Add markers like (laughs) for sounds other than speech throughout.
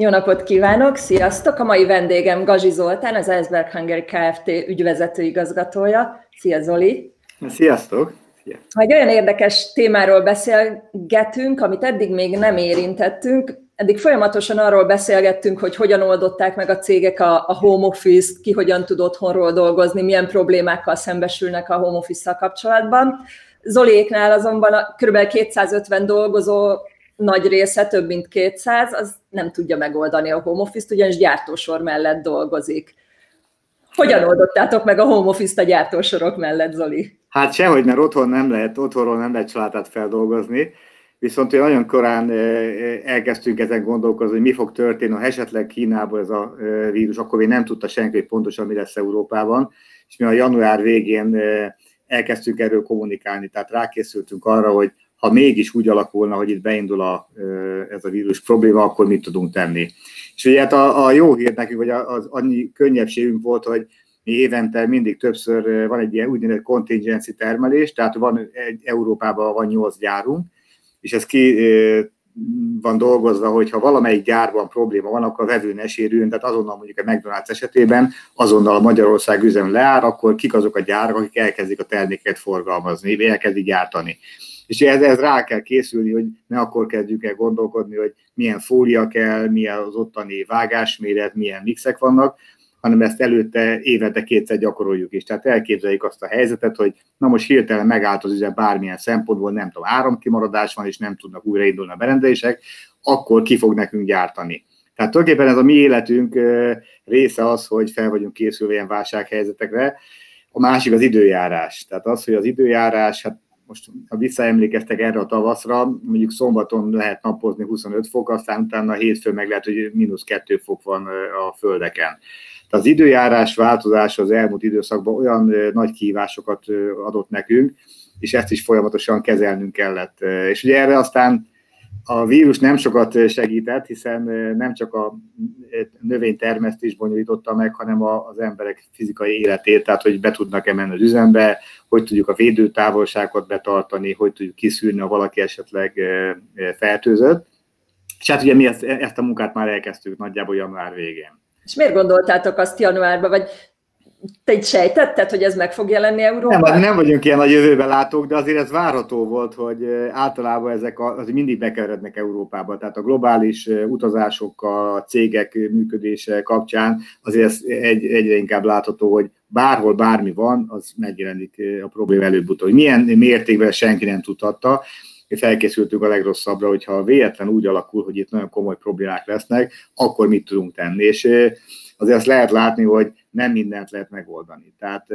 Jó napot kívánok, sziasztok! A mai vendégem Gazsi Zoltán, az Eisberg Hungary Kft. ügyvezető igazgatója. Szia Zoli! Sziasztok! Szia. Egy olyan érdekes témáról beszélgetünk, amit eddig még nem érintettünk. Eddig folyamatosan arról beszélgettünk, hogy hogyan oldották meg a cégek a, a home office-t, ki hogyan tud otthonról dolgozni, milyen problémákkal szembesülnek a home office-szal kapcsolatban. Zoliéknál azonban a kb. 250 dolgozó nagy része, több mint 200, az nem tudja megoldani a home office-t, ugyanis gyártósor mellett dolgozik. Hogyan oldottátok meg a home office-t a gyártósorok mellett, Zoli? Hát sehogy, mert otthon nem lehet, otthonról nem lehet családát feldolgozni, viszont nagyon korán elkezdtünk ezen gondolkozni, hogy mi fog történni, ha esetleg Kínából ez a vírus, akkor még nem tudta senki, hogy pontosan mi lesz Európában, és mi a január végén elkezdtünk erről kommunikálni, tehát rákészültünk arra, hogy ha mégis úgy alakulna, hogy itt beindul a, ez a vírus probléma, akkor mit tudunk tenni. És ugye hát a, a jó hír nekünk, hogy az annyi könnyebbségünk volt, hogy mi évente mindig többször van egy ilyen úgynevezett contingency termelés, tehát van egy Európában van nyolc gyárunk, és ez ki van dolgozva, hogy ha valamelyik gyárban probléma van, akkor a vevő ne sérüljön, tehát azonnal mondjuk a McDonald's esetében azonnal a Magyarország üzem leár, akkor kik azok a gyárak, akik elkezdik a terméket forgalmazni, elkezdik gyártani. És ez, ez rá kell készülni, hogy ne akkor kezdjük el gondolkodni, hogy milyen fólia kell, milyen az ottani vágásméret, milyen mixek vannak, hanem ezt előtte évente kétszer gyakoroljuk is. Tehát elképzeljük azt a helyzetet, hogy na most hirtelen megállt az üzem bármilyen szempontból, nem tudom, áramkimaradás van, és nem tudnak újraindulni a berendezések, akkor ki fog nekünk gyártani. Tehát tulajdonképpen ez a mi életünk része az, hogy fel vagyunk készülve ilyen válsághelyzetekre. A másik az időjárás. Tehát az, hogy az időjárás, hát most ha visszaemlékeztek erre a tavaszra, mondjuk szombaton lehet napozni 25 fok, aztán utána hétfőn meg lehet, hogy mínusz 2 fok van a földeken. Tehát az időjárás változás az elmúlt időszakban olyan nagy kihívásokat adott nekünk, és ezt is folyamatosan kezelnünk kellett. És ugye erre aztán a vírus nem sokat segített, hiszen nem csak a növénytermesztés bonyolította meg, hanem az emberek fizikai életét, tehát hogy be tudnak-e menni az üzembe, hogy tudjuk a védőtávolságot betartani, hogy tudjuk kiszűrni, ha valaki esetleg fertőzött. És hát ugye mi ezt, ezt a munkát már elkezdtük nagyjából január végén. És miért gondoltátok azt januárban, vagy te így sejtetted, hogy ez meg fog jelenni Európában? Nem, nem vagyunk ilyen a jövőbe látók, de azért ez várható volt, hogy általában ezek az mindig bekeverednek Európába. Tehát a globális utazások, a cégek működése kapcsán azért ez egy, egyre inkább látható, hogy bárhol bármi van, az megjelenik a probléma előbb-utóbb. Milyen mértékben senki nem tudhatta, felkészültünk a legrosszabbra, hogyha véletlen úgy alakul, hogy itt nagyon komoly problémák lesznek, akkor mit tudunk tenni. És azért azt lehet látni, hogy nem mindent lehet megoldani. Tehát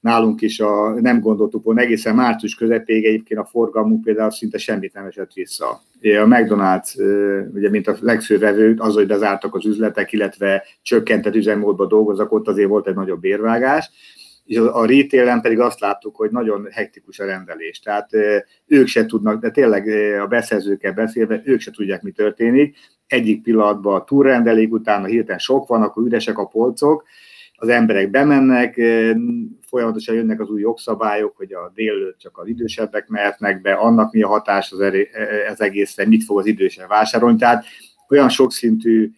nálunk is a, nem gondoltuk volna egészen március közepéig egyébként a forgalmunk például szinte semmit nem esett vissza. A McDonald's, ugye, mint a legfőbb vevő, az, hogy bezártak az üzletek, illetve csökkentett üzemmódban dolgoznak, ott azért volt egy nagyobb érvágás, és a retail pedig azt láttuk, hogy nagyon hektikus a rendelés. Tehát ők se tudnak, de tényleg a beszerzőkkel beszélve, ők se tudják, mi történik. Egyik pillanatban túlrendelik, utána hirtelen sok van, akkor üresek a polcok, az emberek bemennek, folyamatosan jönnek az új jogszabályok, hogy a délőtt csak az idősebbek mehetnek be, annak mi a hatás az ez egészre, mit fog az idősebb vásárolni. Tehát olyan sokszintű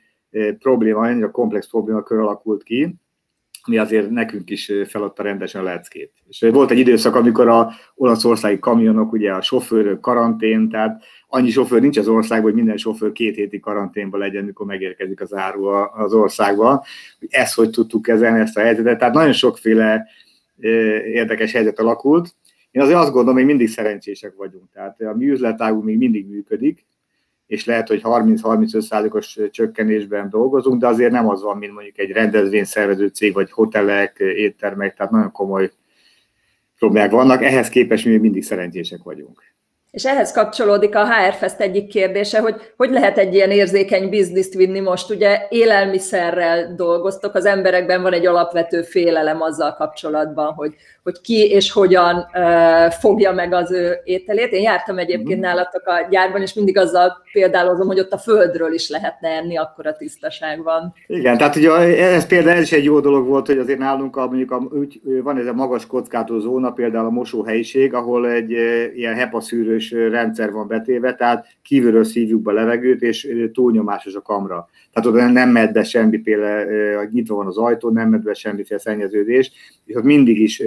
probléma, annyira komplex probléma kör alakult ki, mi azért nekünk is feladta rendesen a leckét. És volt egy időszak, amikor a olaszországi kamionok, ugye a sofőrök karantén, tehát annyi sofőr nincs az országban, hogy minden sofőr két héti karanténban legyen, mikor megérkezik az áru az országba. Ezt hogy tudtuk kezelni, ezt a helyzetet. Tehát nagyon sokféle érdekes helyzet alakult. Én azért azt gondolom, hogy mindig szerencsések vagyunk. Tehát a mi üzletágunk még mindig működik, és lehet, hogy 30-35%-os csökkenésben dolgozunk, de azért nem az van, mint mondjuk egy rendezvényszervező cég, vagy hotelek, éttermek, tehát nagyon komoly problémák vannak. Ehhez képest mi még mindig szerencsések vagyunk. És ehhez kapcsolódik a HR Fest egyik kérdése, hogy hogy lehet egy ilyen érzékeny bizniszt vinni most. Ugye élelmiszerrel dolgoztok, az emberekben van egy alapvető félelem azzal kapcsolatban, hogy, hogy ki és hogyan uh, fogja meg az ő ételét. Én jártam egyébként mhm. nálatok a gyárban, és mindig azzal példálozom, hogy ott a földről is lehetne enni, akkor a tisztaság van. Igen, tehát ugye ez például ez is egy jó dolog volt, hogy azért nálunk a, mondjuk a, úgy, van ez a magas kockátó zóna, például a mosóhelyiség, ahol egy ilyen hepaszűrős ventilációs rendszer van betéve, tehát kívülről szívjuk be a levegőt, és túlnyomásos a kamra. Tehát oda nem mehet be semmiféle, nyitva van az ajtó, nem mehet be semmiféle szennyeződés, és ott mindig is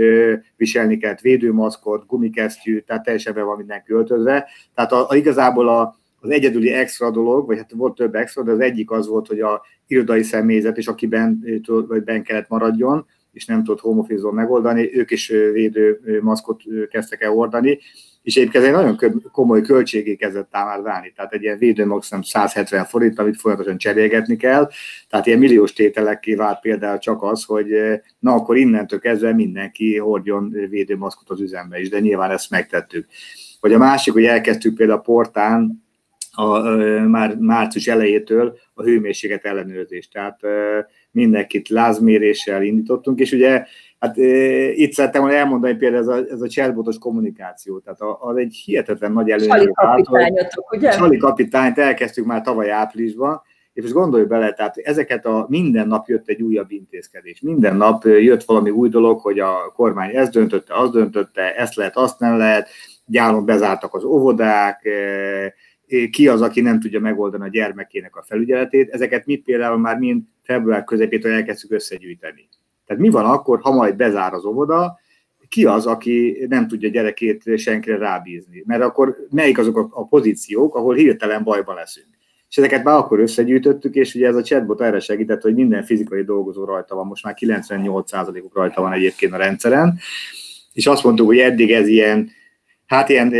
viselni kellett védőmaszkot, gumikesztyű, tehát teljesen be van minden költözve. Tehát a, a, igazából a, az egyedüli extra dolog, vagy hát volt több extra, de az egyik az volt, hogy a irodai személyzet, és akiben vagy ben kellett maradjon, és nem tudott home megoldani, ők is védő maszkot kezdtek el ordani, és egyébként egy nagyon komoly költségé kezdett már válni. Tehát egy ilyen védőmax nem 170 forint, amit folyamatosan cserélgetni kell. Tehát ilyen milliós tételekké vált például csak az, hogy na akkor innentől kezdve mindenki hordjon védőmaszkot az üzembe is, de nyilván ezt megtettük. Vagy a másik, hogy elkezdtük például a portán a, a, már március elejétől a hőmérséklet ellenőrzést. Tehát mindenkit lázméréssel indítottunk, és ugye hát itt szerettem volna elmondani például ez a, ez a chatbotos kommunikáció, tehát az egy hihetetlen nagy előny. Sali kapitányotok, ugye? Sali kapitányt elkezdtük már tavaly áprilisban, és most gondolj bele, tehát ezeket a minden nap jött egy újabb intézkedés. Minden nap jött valami új dolog, hogy a kormány ezt döntötte, azt döntötte, ezt lehet, azt nem lehet, gyáron bezártak az óvodák, ki az, aki nem tudja megoldani a gyermekének a felügyeletét. Ezeket mi például már mind február közepétől elkezdtük összegyűjteni. Tehát mi van akkor, ha majd bezár az óvoda, ki az, aki nem tudja gyerekét senkire rábízni? Mert akkor melyik azok a, pozíciók, ahol hirtelen bajban leszünk? És ezeket már akkor összegyűjtöttük, és ugye ez a chatbot erre segített, hogy minden fizikai dolgozó rajta van, most már 98%-uk rajta van egyébként a rendszeren, és azt mondtuk, hogy eddig ez ilyen hát ilyen,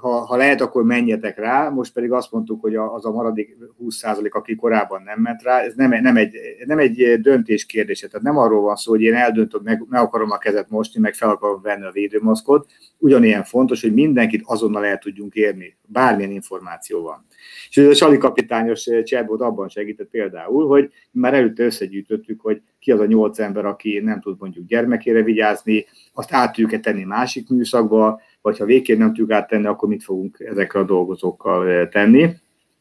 ha, ha lehet, akkor menjetek rá, most pedig azt mondtuk, hogy az a maradék 20% aki korábban nem ment rá, ez nem, nem, egy, nem egy döntés kérdése, tehát nem arról van szó, hogy én eldöntöm, meg, meg akarom a kezet mosni, meg fel akarom venni a védőmaszkot, ugyanilyen fontos, hogy mindenkit azonnal el tudjunk érni, bármilyen információ van. És a Sali kapitányos chatbot abban segített például, hogy már előtte összegyűjtöttük, hogy ki az a nyolc ember, aki nem tud mondjuk gyermekére vigyázni, azt át tudjuk tenni másik műszakba, vagy ha végképp nem tudjuk áttenni, akkor mit fogunk ezekkel a dolgozókkal tenni.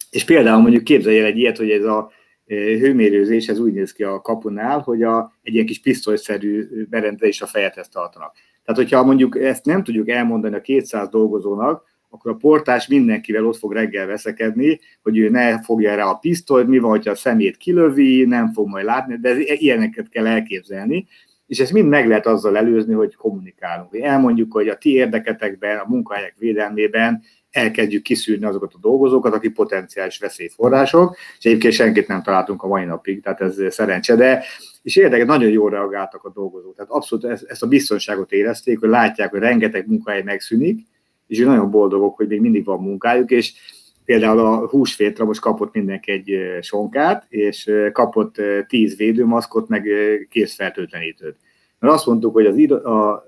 És például mondjuk képzelj el egy ilyet, hogy ez a hőmérőzés, ez úgy néz ki a kapunál, hogy a, egy ilyen kis pisztolyszerű berendezés a fejethez tartanak. Tehát, hogyha mondjuk ezt nem tudjuk elmondani a 200 dolgozónak, akkor a portás mindenkivel ott fog reggel veszekedni, hogy ő ne fogja rá a pisztolyt, mi van, hogyha a szemét kilövi, nem fog majd látni, de ilyeneket kell elképzelni, és ezt mind meg lehet azzal előzni, hogy kommunikálunk. Elmondjuk, hogy a ti érdeketekben, a munkahelyek védelmében elkezdjük kiszűrni azokat a dolgozókat, akik potenciális veszélyforrások, és egyébként senkit nem találtunk a mai napig, tehát ez szerencse, de és érdekes, nagyon jól reagáltak a dolgozók. Tehát abszolút ezt a biztonságot érezték, hogy látják, hogy rengeteg munkahely megszűnik, és nagyon boldogok, hogy még mindig van munkájuk, és például a húsvétra most kapott mindenki egy sonkát, és kapott tíz védőmaszkot, meg készfertőtlenítőt. Mert azt mondtuk, hogy az,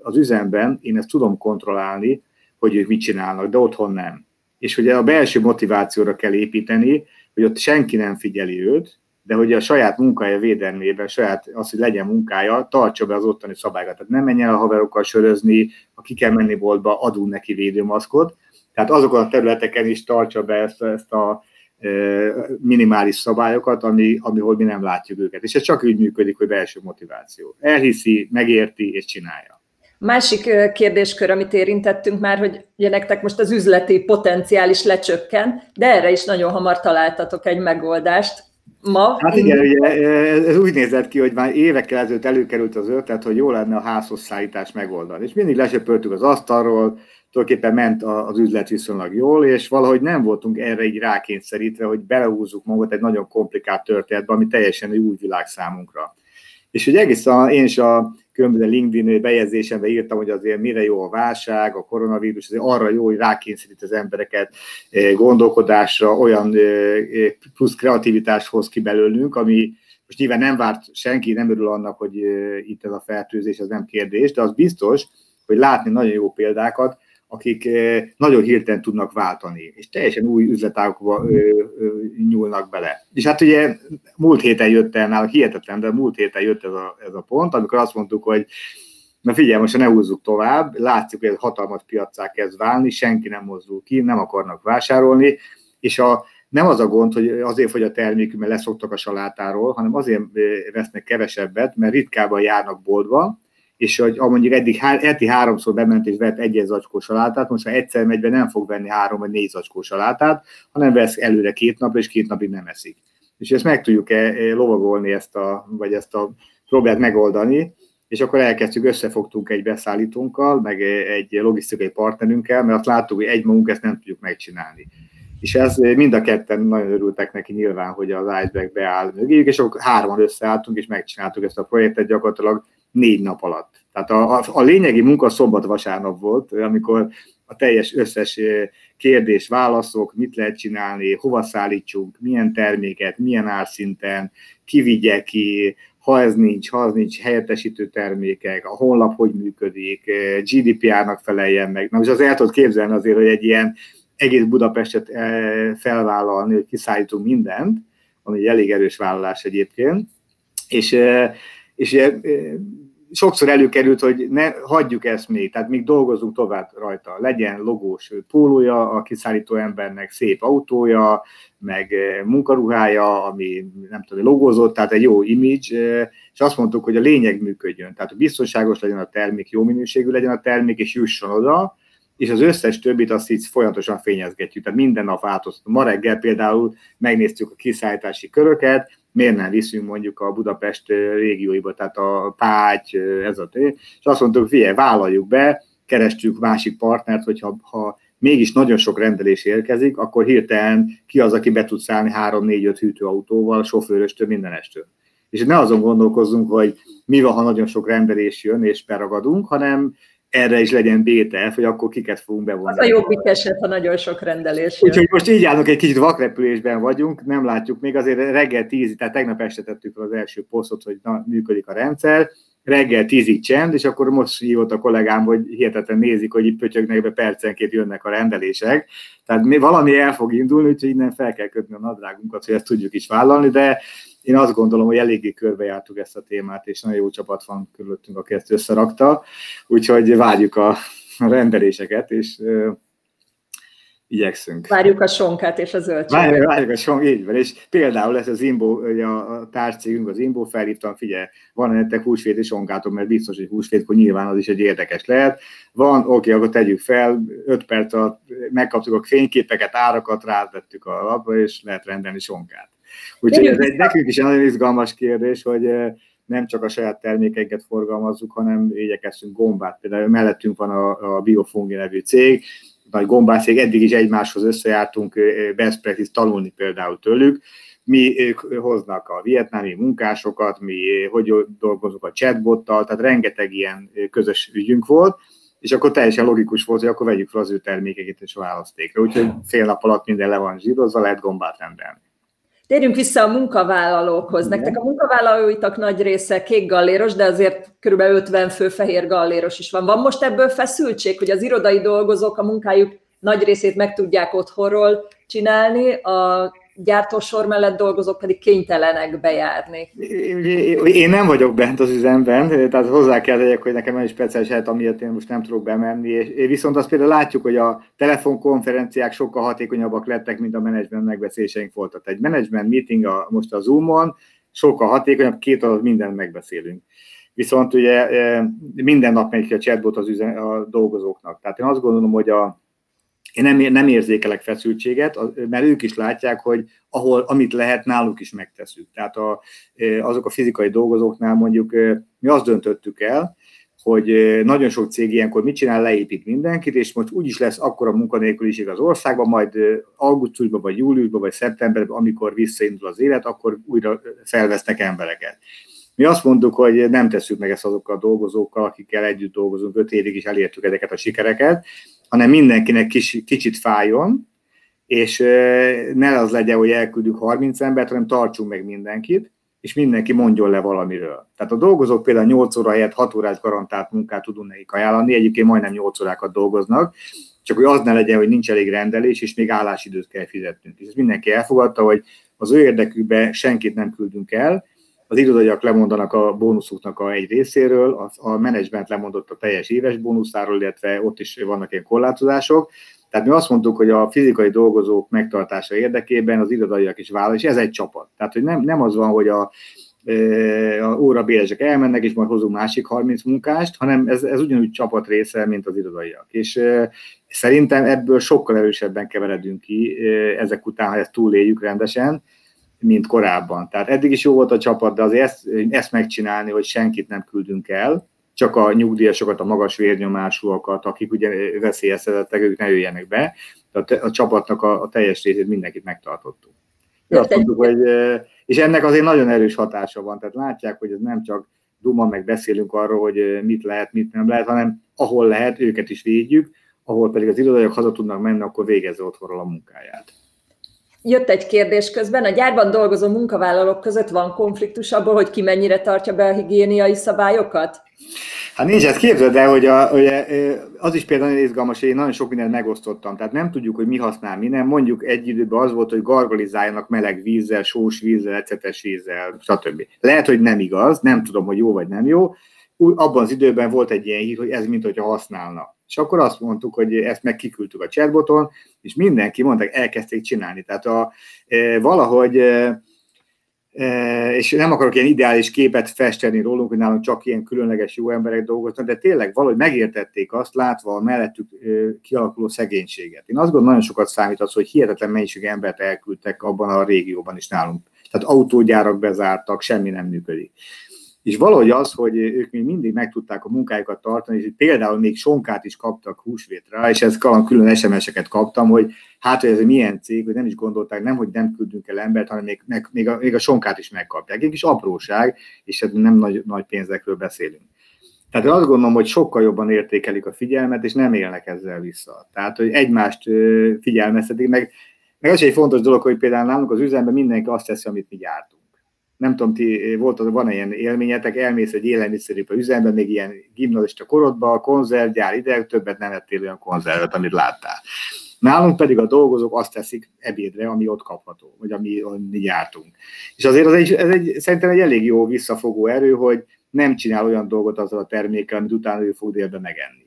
az üzemben én ezt tudom kontrollálni, hogy ők mit csinálnak, de otthon nem. És hogy a belső motivációra kell építeni, hogy ott senki nem figyeli őt, de hogy a saját munkája védelmében, saját az, hogy legyen munkája, tartsa be az ottani szabályokat. Tehát nem menjen a haverokkal sörözni, ha ki kell menni boltba, adunk neki védőmaszkot. Tehát azokon a területeken is tartsa be ezt, ezt a minimális szabályokat, ami, amihol mi nem látjuk őket. És ez csak úgy működik, hogy belső motiváció. Elhiszi, megérti és csinálja. Másik kérdéskör, amit érintettünk már, hogy ugye nektek most az üzleti potenciális lecsökken, de erre is nagyon hamar találtatok egy megoldást ma. Hát igen, ugye, ez úgy nézett ki, hogy már évekkel ezelőtt előkerült az ötlet, hogy jó lenne a házhoz megoldani. És mindig lesöpöltük az asztalról, tulajdonképpen ment az üzlet viszonylag jól, és valahogy nem voltunk erre így rákényszerítve, hogy belehúzzuk magunkat egy nagyon komplikált történetbe, ami teljesen egy új világ számunkra. És hogy egész én is a különböző LinkedIn bejegyzésemben írtam, hogy azért mire jó a válság, a koronavírus, azért arra jó, hogy rákényszerít az embereket eh, gondolkodásra, olyan eh, eh, plusz kreativitást hoz ki belőlünk, ami most nyilván nem várt senki, nem örül annak, hogy itt ez a fertőzés, ez nem kérdés, de az biztos, hogy látni nagyon jó példákat, akik nagyon hirtelen tudnak váltani, és teljesen új üzletágokba nyúlnak bele. És hát ugye múlt héten jött el náluk, hihetetlen, de múlt héten jött ez a, ez a pont, amikor azt mondtuk, hogy na figyelj, most ne húzzuk tovább, látszik, hogy ez hatalmas piacá kezd válni, senki nem mozdul ki, nem akarnak vásárolni, és a, nem az a gond, hogy azért fogy a termékük, mert leszoktak a salátáról, hanem azért vesznek kevesebbet, mert ritkábban járnak boltba, és hogy mondjuk eddig heti háromszor bement és vett egy zacskó salátát, most ha egyszer megy be, nem fog venni három vagy négy zacskó salátát, hanem vesz előre két napra, és két napig nem eszik. És ezt meg tudjuk-e lovagolni ezt a, vagy ezt a problémát megoldani, és akkor elkezdtük, összefogtunk egy beszállítónkkal, meg egy logisztikai partnerünkkel, mert azt láttuk, hogy egy magunk ezt nem tudjuk megcsinálni. És ez mind a ketten nagyon örültek neki nyilván, hogy az Iceberg beáll mögéjük, és akkor hárman összeálltunk, és megcsináltuk ezt a projektet gyakorlatilag négy nap alatt. Tehát a, a, a lényegi munka szombat-vasárnap volt, amikor a teljes összes kérdés, válaszok, mit lehet csinálni, hova szállítsunk, milyen terméket, milyen árszinten, ki vigye ki, ha ez nincs, ha az nincs, helyettesítő termékek, a honlap hogy működik, GDPR-nak feleljen meg. Na most az el tudod képzelni azért, hogy egy ilyen egész Budapestet felvállalni, hogy kiszállítunk mindent, ami egy elég erős vállalás egyébként, és, és sokszor előkerült, hogy ne hagyjuk ezt még, tehát még dolgozunk tovább rajta. Legyen logós pólója a kiszállító embernek, szép autója, meg eh, munkaruhája, ami nem tudom, logózott, tehát egy jó image, eh, és azt mondtuk, hogy a lényeg működjön. Tehát biztonságos legyen a termék, jó minőségű legyen a termék, és jusson oda, és az összes többit azt így folyamatosan fényezgetjük. Tehát minden nap változtatunk. Ma reggel például megnéztük a kiszállítási köröket, miért nem viszünk mondjuk a Budapest régióiba, tehát a Págy, ez a té, és azt mondtuk, figyelj, vállaljuk be, kerestük másik partnert, hogyha ha mégis nagyon sok rendelés érkezik, akkor hirtelen ki az, aki be tud szállni 3-4-5 hűtőautóval, sofőröstől, mindenestől. És ne azon gondolkozzunk, hogy mi van, ha nagyon sok rendelés jön, és beragadunk, hanem erre is legyen BTF, hogy akkor kiket fogunk bevonni. Az a jobbik eset, ha nagyon sok rendelés jön. Úgyhogy most így állunk, egy kicsit vakrepülésben vagyunk, nem látjuk még, azért reggel tíz, tehát tegnap este tettük az első posztot, hogy na, működik a rendszer, reggel tízig csend, és akkor most hívott a kollégám, hogy hihetetlen nézik, hogy itt pötyögnek be percenként jönnek a rendelések. Tehát valami el fog indulni, úgyhogy innen fel kell kötni a nadrágunkat, hogy ezt tudjuk is vállalni, de én azt gondolom, hogy eléggé körbejártuk ezt a témát, és nagyon jó csapat van körülöttünk, aki ezt összerakta, úgyhogy várjuk a, rendeléseket, és igyekszünk. Várjuk a sonkát és a zöldséget. Várjuk, várjuk a sonkát, így van. És például ez az Imbo, a tárcégünk, az Imbo felhívtam, figyelj, van nektek húsvéti sonkátok, mert biztos, hogy húsvétkor nyilván az is egy érdekes lehet. Van, oké, akkor tegyük fel, öt perc alatt megkaptuk a fényképeket, árakat, rávettük a lapra, és lehet rendelni sonkát. Úgyhogy ez egy nekünk is egy nagyon izgalmas kérdés, hogy nem csak a saját termékeinket forgalmazzuk, hanem igyekeztünk gombát. Például mellettünk van a, a Biofungi nevű cég, nagy gombászég, eddig is egymáshoz összejártunk best practice tanulni például tőlük, mi ők hoznak a vietnámi munkásokat, mi hogy dolgozunk a chatbottal, tehát rengeteg ilyen közös ügyünk volt, és akkor teljesen logikus volt, hogy akkor vegyük fel az ő termékeket és a választékra. Úgyhogy fél nap alatt minden le van zsírozva, lehet gombát rendelni. Térjünk vissza a munkavállalókhoz. Nektek a munkavállalóitak nagy része kék galléros, de azért kb. 50 fő fehér galléros is van. Van most ebből feszültség, hogy az irodai dolgozók a munkájuk nagy részét meg tudják otthonról csinálni, a gyártósor mellett dolgozók pedig kénytelenek bejárni. Én nem vagyok bent az üzemben, tehát hozzá kell tegyek, hogy nekem egy speciális helyet, amiért én most nem tudok bemenni, és viszont azt például látjuk, hogy a telefonkonferenciák sokkal hatékonyabbak lettek, mint a menedzsment megbeszéléseink voltak. Egy menedzsment meeting a, most a Zoom-on sokkal hatékonyabb, két alatt mindent megbeszélünk. Viszont ugye minden nap megy ki a chatbot az üzen, a dolgozóknak. Tehát én azt gondolom, hogy a, én nem, nem érzékelek feszültséget, mert ők is látják, hogy ahol, amit lehet, náluk is megteszünk. Tehát a, azok a fizikai dolgozóknál mondjuk mi azt döntöttük el, hogy nagyon sok cég ilyenkor mit csinál, leépít mindenkit, és most úgyis lesz akkora munkanélküliség az országban, majd augusztusban, vagy júliusban, vagy szeptemberben, amikor visszaindul az élet, akkor újra felvesznek embereket. Mi azt mondtuk, hogy nem tesszük meg ezt azokkal a dolgozókkal, akikkel együtt dolgozunk, öt évig is elértük ezeket a sikereket, hanem mindenkinek kis, kicsit fájjon, és ne az legyen, hogy elküldjük 30 embert, hanem tartsunk meg mindenkit, és mindenki mondjon le valamiről. Tehát a dolgozók például 8 óra helyett 6 órás garantált munkát tudunk nekik ajánlani, egyébként majdnem 8 órákat dolgoznak, csak hogy az ne legyen, hogy nincs elég rendelés, és még állásidőt kell fizetnünk. És ezt mindenki elfogadta, hogy az ő érdekükbe senkit nem küldünk el, az irodaiak lemondanak a bónuszuknak a egy részéről, a, a menedzsment lemondott a teljes éves bónuszáról, illetve ott is vannak ilyen korlátozások. Tehát mi azt mondtuk, hogy a fizikai dolgozók megtartása érdekében az irodaiak is vállal, és ez egy csapat. Tehát, hogy nem, nem az van, hogy a a órabélesek elmennek, és majd hozunk másik 30 munkást, hanem ez, ez ugyanúgy csapat része, mint az irodaiak. És szerintem ebből sokkal erősebben keveredünk ki ezek után, ha ezt túléljük rendesen, mint korábban. Tehát eddig is jó volt a csapat, de azért ezt, ezt megcsinálni, hogy senkit nem küldünk el, csak a nyugdíjasokat, a magas vérnyomásúakat, akik ugye veszélyeztetettek, ők ne jöjjenek be. Tehát a csapatnak a, a teljes részét mindenkit megtartottuk. Azt mondtuk, hogy, és ennek azért nagyon erős hatása van, tehát látják, hogy ez nem csak duma, meg beszélünk arról, hogy mit lehet, mit nem lehet, hanem ahol lehet, őket is védjük, ahol pedig az irodaiak haza tudnak menni, akkor végezze otthonról a munkáját. Jött egy kérdés közben, a gyárban dolgozó munkavállalók között van konfliktus abból, hogy ki mennyire tartja be a higiéniai szabályokat? Hát nincs, ezt képzeld el, hogy a, ugye, az is például izgalmas, hogy én nagyon sok mindent megosztottam, tehát nem tudjuk, hogy mi használ mi nem. Mondjuk egy időben az volt, hogy gargalizáljanak meleg vízzel, sós vízzel, ecetes vízzel, stb. Lehet, hogy nem igaz, nem tudom, hogy jó vagy nem jó. Abban az időben volt egy ilyen hír, hogy ez mint hogyha használna. És akkor azt mondtuk, hogy ezt meg kiküldtük a chatboton, és mindenki mondták, elkezdték csinálni. Tehát a, e, valahogy e, és nem akarok ilyen ideális képet festeni rólunk, hogy nálunk csak ilyen különleges jó emberek dolgoznak, de tényleg valahogy megértették azt, látva a mellettük kialakuló szegénységet. Én azt gondolom, nagyon sokat számít az, hogy hihetetlen mennyiség embert elküldtek abban a régióban is nálunk. Tehát autógyárak bezártak, semmi nem működik. És valahogy az, hogy ők még mindig meg tudták a munkájukat tartani, és például még sonkát is kaptak húsvétre, és ezt külön SMS-eket kaptam, hogy hát, hogy ez milyen cég, hogy nem is gondolták, nem, hogy nem küldünk el embert, hanem még, meg, még, a, még a sonkát is megkapják. Egy kis apróság, és nem nagy, nagy pénzekről beszélünk. Tehát azt gondolom, hogy sokkal jobban értékelik a figyelmet, és nem élnek ezzel vissza. Tehát, hogy egymást figyelmeztetik, meg, meg az egy fontos dolog, hogy például nálunk az üzemben mindenki azt teszi, amit mi gyártunk nem tudom, ti volt, van ilyen élményetek, elmész egy élelmiszeripar üzemben, még ilyen gimnazista korodban, konzervgyár ide, többet nem ettél olyan konzervet, amit láttál. Nálunk pedig a dolgozók azt teszik ebédre, ami ott kapható, vagy ami, ami mi gyártunk. És azért az egy, ez egy, szerintem egy elég jó visszafogó erő, hogy nem csinál olyan dolgot azzal a termékkel, amit utána ő fog délben megenni.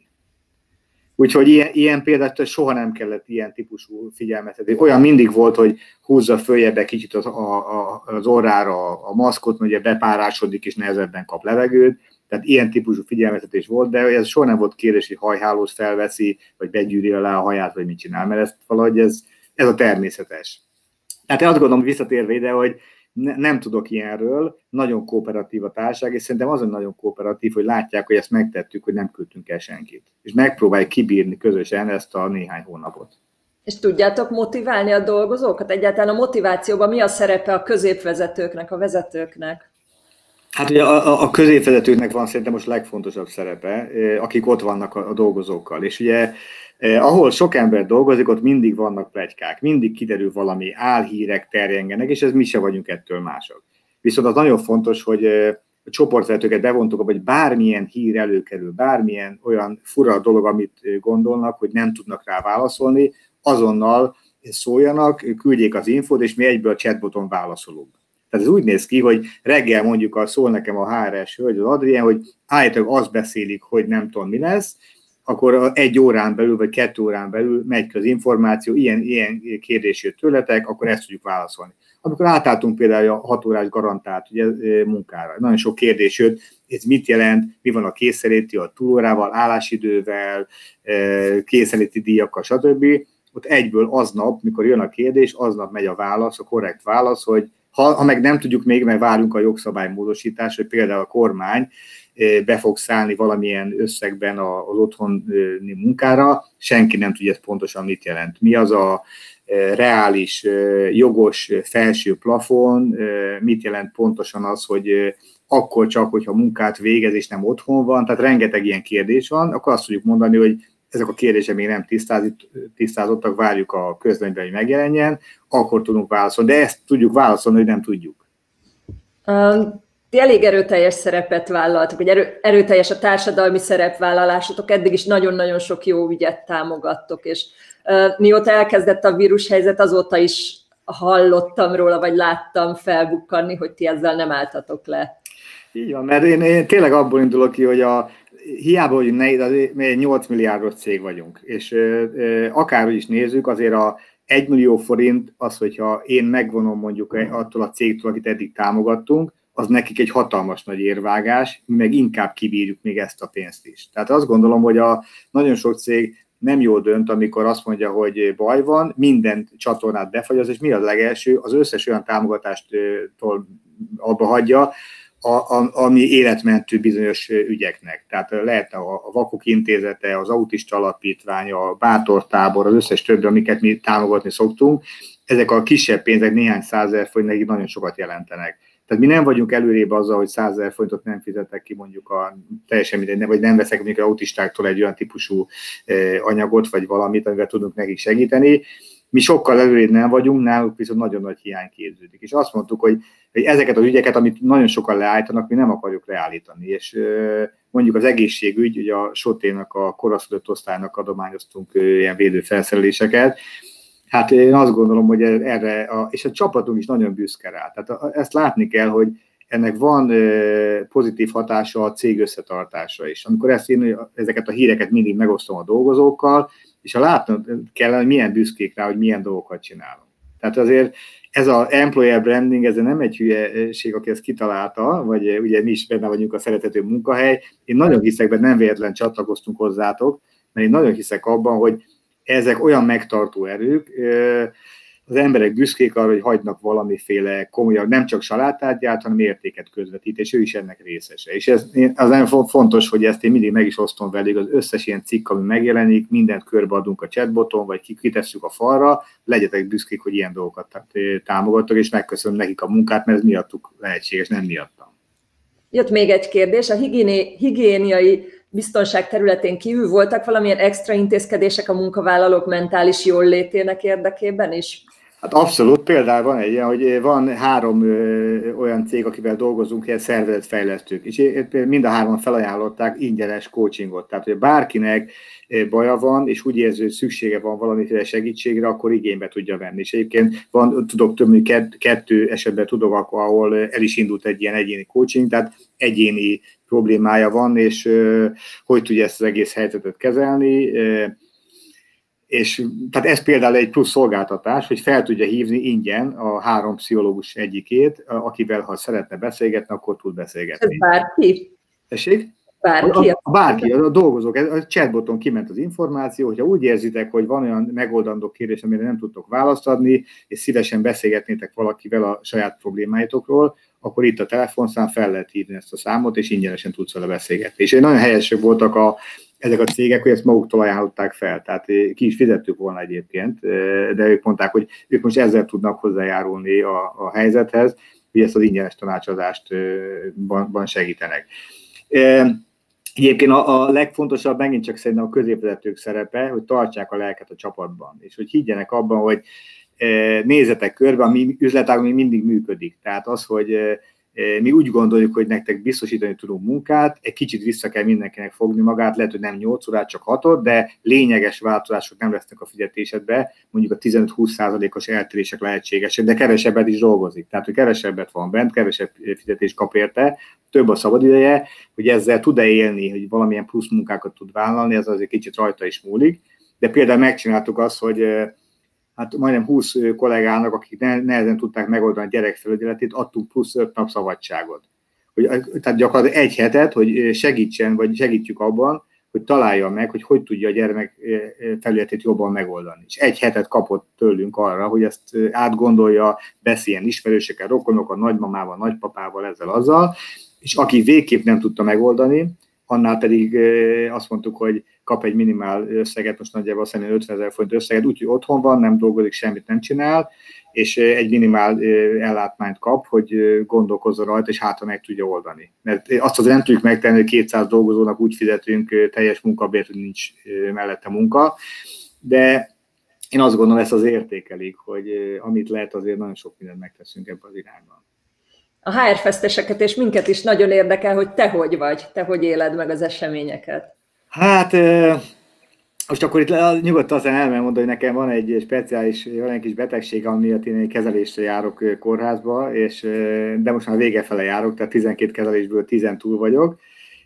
Úgyhogy ilyen, ilyen példát soha nem kellett ilyen típusú figyelmet. Olyan mindig volt, hogy húzza följebb egy kicsit az, a, a, az orrára a, a maszkot, mert ugye bepárásodik és nehezebben kap levegőt. Tehát ilyen típusú figyelmeztetés volt, de ez soha nem volt kérdés, hogy hajhálót felveszi, vagy begyűri alá a haját, vagy mit csinál, mert ez valahogy ez, ez a természetes. Tehát én azt gondolom, visszatérve ide, hogy ne, nem tudok ilyenről, nagyon kooperatív a társaság, és szerintem azon nagyon kooperatív, hogy látják, hogy ezt megtettük, hogy nem küldtünk el senkit. És megpróbáljuk kibírni közösen ezt a néhány hónapot. És tudjátok motiválni a dolgozókat? Egyáltalán a motivációban mi a szerepe a középvezetőknek, a vezetőknek? Hát ugye a, a középvezetőknek van szerintem most legfontosabb szerepe, eh, akik ott vannak a, a dolgozókkal. És ugye Eh, ahol sok ember dolgozik, ott mindig vannak plegykák, mindig kiderül valami, álhírek terjengenek, és ez mi se vagyunk ettől mások. Viszont az nagyon fontos, hogy eh, a csoportvezetőket bevontuk, hogy bármilyen hír előkerül, bármilyen olyan fura dolog, amit gondolnak, hogy nem tudnak rá válaszolni, azonnal szóljanak, küldjék az infót, és mi egyből a chatboton válaszolunk. Tehát ez úgy néz ki, hogy reggel mondjuk a szól nekem a HRS hölgy, az Adrien, hogy állítólag azt beszélik, hogy nem tudom mi lesz, akkor egy órán belül, vagy kettő órán belül megy az információ, ilyen, ilyen kérdés jött tőletek, akkor ezt tudjuk válaszolni. Amikor átálltunk például a hat órás garantált ugye, munkára, nagyon sok kérdés jött, ez mit jelent, mi van a készeléti, a túlórával, állásidővel, készeléti díjakkal, stb. Ott egyből aznap, mikor jön a kérdés, aznap megy a válasz, a korrekt válasz, hogy ha, ha meg nem tudjuk még, mert várunk a jogszabálymódosítás, hogy például a kormány be fog szállni valamilyen összegben az otthoni munkára, senki nem tudja pontosan mit jelent. Mi az a reális, jogos felső plafon, mit jelent pontosan az, hogy akkor csak, hogyha munkát végez és nem otthon van, tehát rengeteg ilyen kérdés van, akkor azt tudjuk mondani, hogy ezek a kérdések még nem tisztázottak, várjuk a közlönyben, hogy megjelenjen, akkor tudunk válaszolni, de ezt tudjuk válaszolni, hogy nem tudjuk. Ti elég erőteljes szerepet vállaltok, vagy erő, erőteljes a társadalmi szerepvállalásotok, eddig is nagyon-nagyon sok jó ügyet támogattok, és uh, mióta elkezdett a vírushelyzet, azóta is hallottam róla, vagy láttam felbukkanni, hogy ti ezzel nem álltatok le. Így van, mert én, én tényleg abból indulok ki, hogy a, hiába, hogy ne, de mi egy 8 milliárdos cég vagyunk, és ö, akárhogy is nézzük, azért a 1 millió forint az, hogyha én megvonom mondjuk attól a cégtől, akit eddig támogattunk, az nekik egy hatalmas nagy érvágás, meg inkább kibírjuk még ezt a pénzt is. Tehát azt gondolom, hogy a nagyon sok cég nem jól dönt, amikor azt mondja, hogy baj van, minden csatornát befagyaz, és mi a legelső, az összes olyan támogatástól abba hagyja, a, a, ami életmentő bizonyos ügyeknek. Tehát lehet a, a Vakok Intézete, az Autista Alapítvány, a Bátor Tábor, az összes többi, amiket mi támogatni szoktunk, ezek a kisebb pénzek, néhány százezer forint nagyon sokat jelentenek. Tehát mi nem vagyunk előrébb azzal, hogy 100 ezer forintot nem fizetek ki mondjuk a teljesen mindegy, vagy nem veszek mondjuk autistáktól egy olyan típusú anyagot, vagy valamit, amivel tudunk nekik segíteni. Mi sokkal előrébb nem vagyunk, náluk viszont nagyon nagy hiány képződik. És azt mondtuk, hogy, hogy ezeket az ügyeket, amit nagyon sokan leállítanak, mi nem akarjuk leállítani. És mondjuk az egészségügy, ugye a Soténak, a koraszülött osztálynak adományoztunk ilyen védőfelszereléseket, Hát én azt gondolom, hogy erre, a, és a csapatunk is nagyon büszke rá. Tehát ezt látni kell, hogy ennek van pozitív hatása a cég összetartásra is. Amikor ezt én, ezeket a híreket mindig megosztom a dolgozókkal, és ha látnod kell, hogy milyen büszkék rá, hogy milyen dolgokat csinálunk. Tehát azért ez a employer branding, ez nem egy hülyeség, aki ezt kitalálta, vagy ugye mi is benne vagyunk a szeretető munkahely. Én nagyon hiszek benne, nem véletlen csatlakoztunk hozzátok, mert én nagyon hiszek abban, hogy ezek olyan megtartó erők, az emberek büszkék arra, hogy hagynak valamiféle komolyabb, nem csak salátát gyárt, hanem értéket közvetít, és ő is ennek részese. És ez az nagyon fontos, hogy ezt én mindig meg is osztom velük, az összes ilyen cikk, ami megjelenik, mindent körbeadunk a chatboton, vagy kitesszük a falra, legyetek büszkék, hogy ilyen dolgokat támogattok, és megköszönöm nekik a munkát, mert ez miattuk lehetséges, nem miattam. Jött még egy kérdés, a higiéniai biztonság területén kívül voltak valamilyen extra intézkedések a munkavállalók mentális jól létének érdekében is? Hát abszolút, például van egy ilyen, hogy van három olyan cég, akivel dolgozunk, ilyen szervezetfejlesztők, és mind a hárman felajánlották ingyenes coachingot. Tehát, hogy bárkinek baja van, és úgy érzi, hogy szüksége van valamiféle segítségre, akkor igénybe tudja venni. És egyébként van, tudok több, mint kettő esetben tudok, ahol el is indult egy ilyen egyéni coaching, tehát egyéni problémája van, és hogy tudja ezt az egész helyzetet kezelni. És tehát ez például egy plusz szolgáltatás, hogy fel tudja hívni ingyen a három pszichológus egyikét, akivel ha szeretne beszélgetni, akkor tud beszélgetni. Ez bárki? Tessék? Bárki? A, a, bárki, a dolgozók, a chatboton kiment az információ, hogyha úgy érzitek, hogy van olyan megoldandó kérdés, amire nem tudtok választ adni, és szívesen beszélgetnétek valakivel a saját problémáitokról, akkor itt a telefonszám fel lehet hívni ezt a számot, és ingyenesen tudsz vele beszélgetni. És nagyon helyesek voltak a, ezek a cégek, hogy ezt maguktól ajánlották fel, tehát eh, ki is fizettük volna egyébként, eh, de ők mondták, hogy ők most ezzel tudnak hozzájárulni a, a helyzethez, hogy ezt az ingyenes tanácsadást ban segítenek. Egyébként a, a legfontosabb megint csak szerintem a középvezetők szerepe, hogy tartsák a lelket a csapatban, és hogy higgyenek abban, hogy nézetek körbe, a mi üzletág még mindig működik. Tehát az, hogy mi úgy gondoljuk, hogy nektek biztosítani tudunk munkát, egy kicsit vissza kell mindenkinek fogni magát, lehet, hogy nem 8 órát, csak 6 de lényeges változások nem lesznek a fizetésedbe, mondjuk a 15-20%-os eltérések lehetségesek, de kevesebbet is dolgozik. Tehát, hogy kevesebbet van bent, kevesebb fizetés kap érte, több a szabadideje, hogy ezzel tud-e élni, hogy valamilyen plusz munkákat tud vállalni, ez azért kicsit rajta is múlik. De például megcsináltuk azt, hogy hát majdnem 20 kollégának, akik nehezen tudták megoldani a gyerekfelügyeletét, adtunk plusz 5 nap szabadságot. Hogy, tehát gyakorlatilag egy hetet, hogy segítsen, vagy segítjük abban, hogy találja meg, hogy hogy tudja a gyermek felületét jobban megoldani. És egy hetet kapott tőlünk arra, hogy ezt átgondolja, beszéljen ismerősekkel, rokonokkal, nagymamával, nagypapával, ezzel, azzal, és aki végképp nem tudta megoldani, annál pedig azt mondtuk, hogy kap egy minimál összeget, most nagyjából szerintem 50 ezer forint összeget, úgyhogy otthon van, nem dolgozik, semmit nem csinál, és egy minimál ellátmányt kap, hogy gondolkozzon rajta, és hátra meg tudja oldani. Mert azt azért nem tudjuk megtenni, hogy 200 dolgozónak úgy fizetünk teljes munkabért, hogy nincs mellette munka, de én azt gondolom, ezt az értékelik, hogy amit lehet, azért nagyon sok mindent megteszünk ebben az irányban a HR feszteseket és minket is nagyon érdekel, hogy te hogy vagy, te hogy éled meg az eseményeket. Hát most akkor itt nyugodtan aztán el mondani, hogy nekem van egy speciális, van egy kis betegség, ami miatt én egy kezelésre járok kórházba, és, de most már vége fele járok, tehát 12 kezelésből 10 túl vagyok,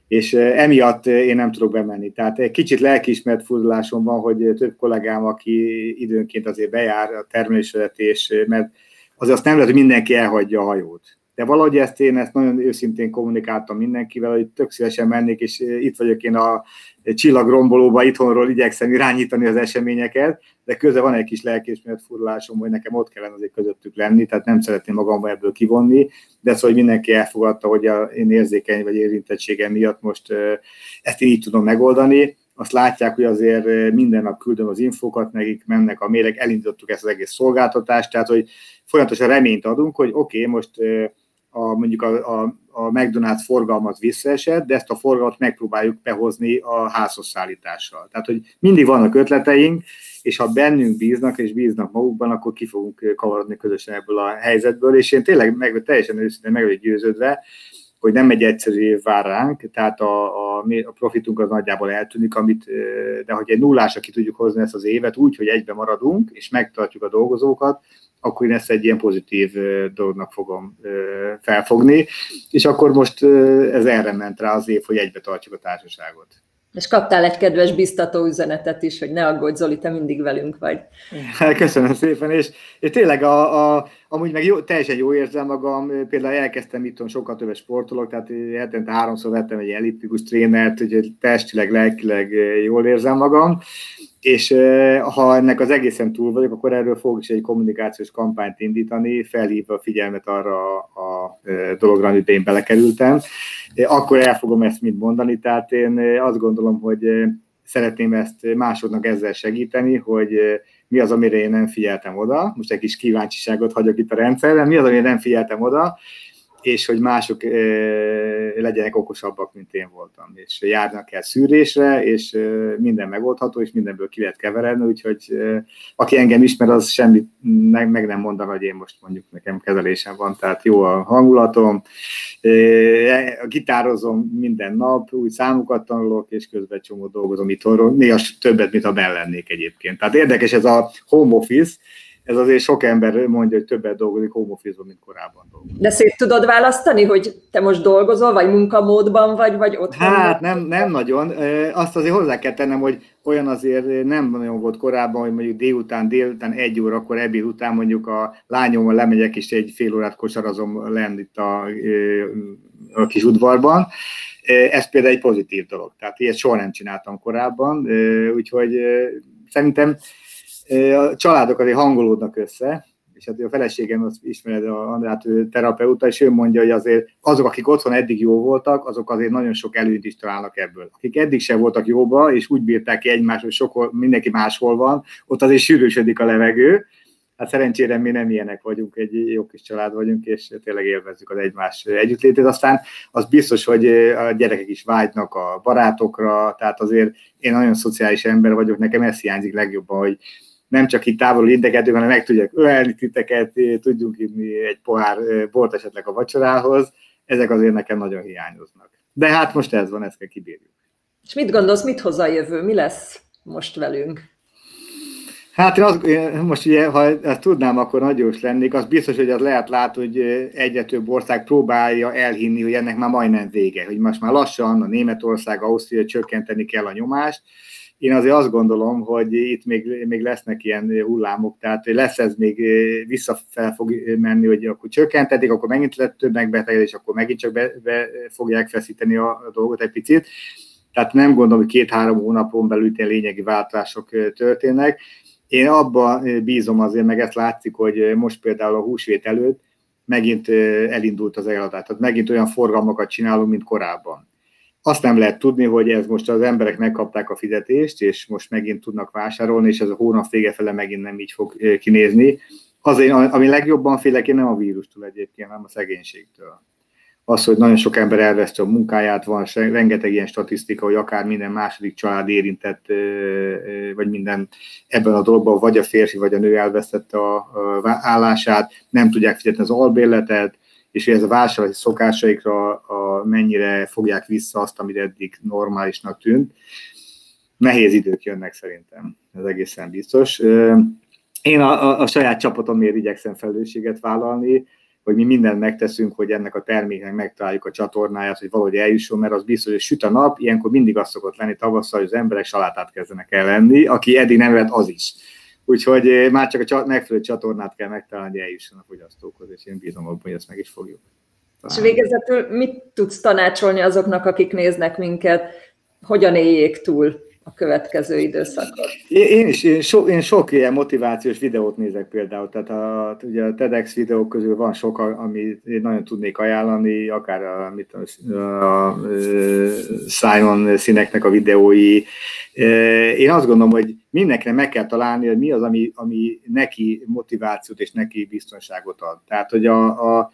és emiatt én nem tudok bemenni. Tehát egy kicsit lelkiismert fordulásom van, hogy több kollégám, aki időnként azért bejár a termelésvezetés, mert azért azt nem lehet, hogy mindenki elhagyja a hajót de valahogy ezt én ezt nagyon őszintén kommunikáltam mindenkivel, hogy tök szívesen mennék, és itt vagyok én a csillagrombolóba, itthonról igyekszem irányítani az eseményeket, de közben van egy kis lelkiismeret furulásom, hogy nekem ott kellene azért közöttük lenni, tehát nem szeretném magamba ebből kivonni, de szóval, hogy mindenki elfogadta, hogy a én érzékeny vagy érintettségem miatt most ezt én így tudom megoldani, azt látják, hogy azért minden nap küldöm az infókat, nekik mennek a méreg, elindítottuk ezt az egész szolgáltatást, tehát hogy folyamatosan reményt adunk, hogy oké, okay, most a, mondjuk a, a, a McDonald's forgalmat visszaesett, de ezt a forgalmat megpróbáljuk behozni a házhoz szállítással. Tehát, hogy mindig vannak ötleteink, és ha bennünk bíznak, és bíznak magukban, akkor ki fogunk kavarodni közösen ebből a helyzetből, és én tényleg meg, teljesen őszintén meg vagyok győződve, hogy nem egy egyszerű év vár ránk, tehát a, a, a profitunk az nagyjából eltűnik, amit, de hogy egy nullásra ki tudjuk hozni ezt az évet úgy, hogy egybe maradunk, és megtartjuk a dolgozókat, akkor én ezt egy ilyen pozitív dolognak fogom felfogni, és akkor most ez erre ment rá az év, hogy egybe tartjuk a társaságot. És kaptál egy kedves biztató üzenetet is, hogy ne aggódj Zoli, te mindig velünk vagy. (laughs) Köszönöm szépen, és, és tényleg a, a, amúgy meg jó, teljesen jó érzem magam, például elkezdtem itt sokkal többet sportolok, tehát hetente háromszor vettem egy elliptikus trénert, úgyhogy testileg, lelkileg jól érzem magam, és ha ennek az egészen túl vagyok, akkor erről fogok is egy kommunikációs kampányt indítani, felhívva a figyelmet arra a dologra, amiben én belekerültem. Akkor el fogom ezt mind mondani, tehát én azt gondolom, hogy szeretném ezt másodnak ezzel segíteni, hogy mi az, amire én nem figyeltem oda. Most egy kis kíváncsiságot hagyok itt a rendszerben, mi az, amire nem figyeltem oda, és hogy mások legyenek okosabbak, mint én voltam, és járnak el szűrésre, és minden megoldható, és mindenből ki lehet keveredni, úgyhogy aki engem ismer, az semmit meg, meg nem mondaná, hogy én most mondjuk nekem kezelésem van, tehát jó a hangulatom, a gitározom minden nap, új számokat tanulok, és közben csomó dolgozom itthonról, néha többet, mint ha benn lennék egyébként. Tehát érdekes ez a home office, ez azért sok ember mondja, hogy többet dolgozik home office mint korábban dolgozik. De szét tudod választani, hogy te most dolgozol, vagy munkamódban vagy, vagy otthon? Hát nem, nem nagyon. Azt azért hozzá kell tennem, hogy olyan azért nem nagyon volt korábban, hogy mondjuk délután, délután egy óra, akkor ebéd után mondjuk a lányommal lemegyek, és egy fél órát kosarazom lenn itt a, a kis udvarban. Ez például egy pozitív dolog. Tehát ilyet soha nem csináltam korábban, úgyhogy szerintem a családok azért hangolódnak össze, és hát a feleségem azt ismered, a Andrát ő terapeuta, és ő mondja, hogy azért azok, akik otthon eddig jó voltak, azok azért nagyon sok előnyt is találnak ebből. Akik eddig sem voltak jóba, és úgy bírták ki egymást, hogy sok, mindenki máshol van, ott azért sűrűsödik a levegő. Hát szerencsére mi nem ilyenek vagyunk, egy jó kis család vagyunk, és tényleg élvezzük az egymás együttlétét. Aztán az biztos, hogy a gyerekek is vágynak a barátokra, tehát azért én nagyon szociális ember vagyok, nekem ez hiányzik legjobban, hogy nem csak itt távolul integetünk, hanem meg tudják ölelni titeket, tudjunk inni egy pohár bort esetleg a vacsorához, ezek azért nekem nagyon hiányoznak. De hát most ez van, ezt kell kibírjuk. És mit gondolsz, mit hoz a jövő? Mi lesz most velünk? Hát én, az, én most ugye, ha ezt tudnám, akkor nagyon is lennék. Az biztos, hogy az lehet látni, hogy egyre több ország próbálja elhinni, hogy ennek már majdnem vége, hogy most már lassan a Németország, Ausztria csökkenteni kell a nyomást, én azért azt gondolom, hogy itt még, még lesznek ilyen hullámok, tehát lesz ez még visszafel fog menni, hogy akkor csökkentetik, akkor megint lett több megbetegedés, és akkor megint csak be, be fogják feszíteni a dolgot egy picit. Tehát nem gondolom, hogy két-három hónapon belül lényegi változások történnek. Én abban bízom azért, meg ezt látszik, hogy most például a húsvét előtt megint elindult az eladás. Tehát megint olyan forgalmakat csinálunk, mint korábban azt nem lehet tudni, hogy ez most az emberek megkapták a fizetést, és most megint tudnak vásárolni, és ez a hónap vége fele megint nem így fog kinézni. Azért, ami legjobban félek, én nem a vírustól egyébként, hanem a szegénységtől. Az, hogy nagyon sok ember elveszti a munkáját, van rengeteg ilyen statisztika, hogy akár minden második család érintett, vagy minden ebben a dologban, vagy a férfi, vagy a nő elvesztette a állását, nem tudják fizetni az albérletet, és hogy ez a vásárlási szokásaikra a, mennyire fogják vissza azt, amit eddig normálisnak tűnt. Nehéz idők jönnek szerintem, ez egészen biztos. Én a, a, a saját csapatomért igyekszem felelősséget vállalni, hogy mi mindent megteszünk, hogy ennek a terméknek megtaláljuk a csatornáját, hogy valahogy eljusson, mert az biztos, hogy süt a nap, ilyenkor mindig az szokott lenni tavasszal, hogy az emberek salátát kezdenek el aki eddig nem vett, az is. Úgyhogy eh, már csak a megfelelő csatornát kell megtalálni, hogy eljusson a fogyasztókhoz, és én bízom abban, hogy ezt meg is fogjuk. És végezetül mit tudsz tanácsolni azoknak, akik néznek minket, hogyan éljék túl a következő időszakot? Én is, én, so, én sok ilyen motivációs videót nézek például, tehát a, ugye a TEDx videók közül van sok, amit én nagyon tudnék ajánlani, akár a, mit, a, a, a Simon színeknek a videói. Én azt gondolom, hogy mindenkinek meg kell találni, hogy mi az, ami, ami neki motivációt és neki biztonságot ad. Tehát, hogy a, a, a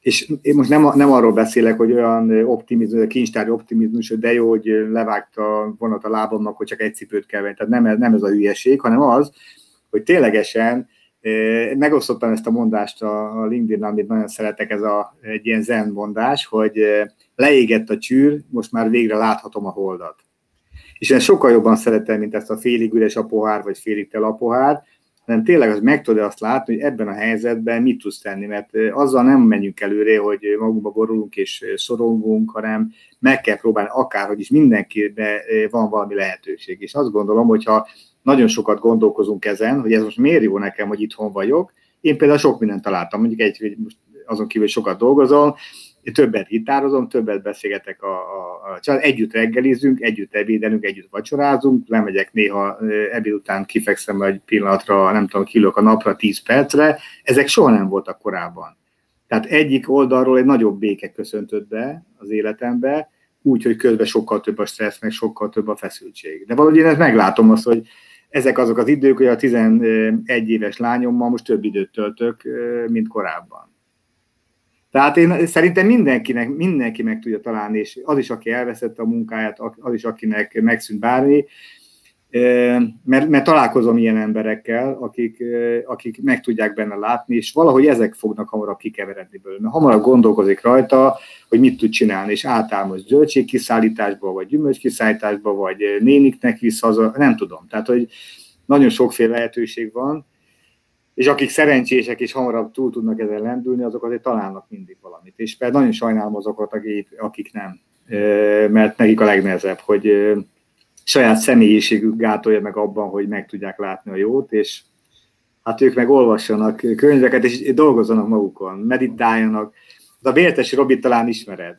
és én most nem, nem arról beszélek, hogy olyan optimizmus, kincstári optimizmus, hogy de jó, hogy levágta vonat a lábamnak, hogy csak egy cipőt kell venni. Tehát nem, ez, nem ez a hülyeség, hanem az, hogy ténylegesen megosztottam ezt a mondást a LinkedIn, amit nagyon szeretek, ez a, egy ilyen zen mondás, hogy leégett a csűr, most már végre láthatom a holdat. És én sokkal jobban szeretem, mint ezt a félig üres a pohár, vagy félig tel a pohár, hanem tényleg az meg tudod azt látni, hogy ebben a helyzetben mit tudsz tenni, mert azzal nem menjünk előre, hogy magunkba borulunk és szorongunk, hanem meg kell próbálni akárhogy is mindenkiben van valami lehetőség. És azt gondolom, hogyha nagyon sokat gondolkozunk ezen, hogy ez most miért jó nekem, hogy itthon vagyok, én például sok mindent találtam, mondjuk egy, most azon kívül, hogy sokat dolgozom, én többet gitározom, többet beszélgetek a, a, a család, együtt reggelizünk, együtt ebédelünk, együtt vacsorázunk, lemegyek néha ebéd után kifekszem egy pillanatra, nem tudom, kilök a napra 10 percre, ezek soha nem voltak korábban. Tehát egyik oldalról egy nagyobb béke köszöntött be az életembe, úgy, hogy közben sokkal több a stressz, meg sokkal több a feszültség. De valahogy én ezt meglátom azt, hogy ezek azok az idők, hogy a 11 éves lányommal most több időt töltök, mint korábban. Tehát én szerintem mindenkinek, mindenki meg tudja találni, és az is, aki elveszette a munkáját, az is, akinek megszűnt bármi, mert, mert találkozom ilyen emberekkel, akik, akik meg tudják benne látni, és valahogy ezek fognak hamarabb kikeveredni belőle. Mert hamarabb gondolkozik rajta, hogy mit tud csinálni, és átáll most zöldségkiszállításba, vagy gyümölcskiszállításba, vagy néniknek visz haza, nem tudom. Tehát, hogy nagyon sokféle lehetőség van, és akik szerencsések és hamarabb túl tudnak ezen lendülni, azok azért találnak mindig valamit. És például nagyon sajnálom azokat, akik, nem, mert nekik a legnehezebb, hogy saját személyiségük gátolja meg abban, hogy meg tudják látni a jót, és hát ők meg olvassanak könyveket, és dolgozzanak magukon, meditáljanak. De a Vértesi Robi talán ismered,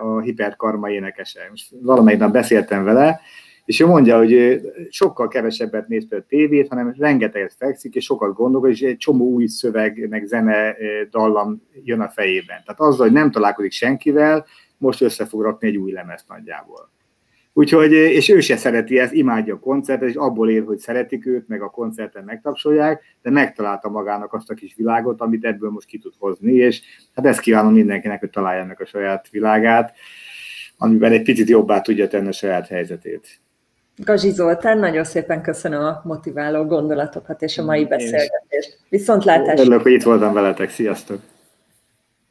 a hiperkarma énekese. Most valamelyik nap beszéltem vele, és ő mondja, hogy sokkal kevesebbet néz a tévét, hanem rengeteget fekszik, és sokat gondolkodik, és egy csomó új szöveg, meg zene, dallam jön a fejében. Tehát azzal, hogy nem találkozik senkivel, most össze fog rakni egy új lemezt nagyjából. Úgyhogy, és ő se szereti ezt, imádja a koncertet, és abból ér, hogy szeretik őt, meg a koncerten megtapsolják, de megtalálta magának azt a kis világot, amit ebből most ki tud hozni, és hát ezt kívánom mindenkinek, hogy találja meg a saját világát, amiben egy picit jobbá tudja tenni a saját helyzetét. Gazsi Zoltán, nagyon szépen köszönöm a motiváló gondolatokat és a mai beszélgetést. Viszontlátásra! Örülök, hogy itt voltam veletek. Sziasztok!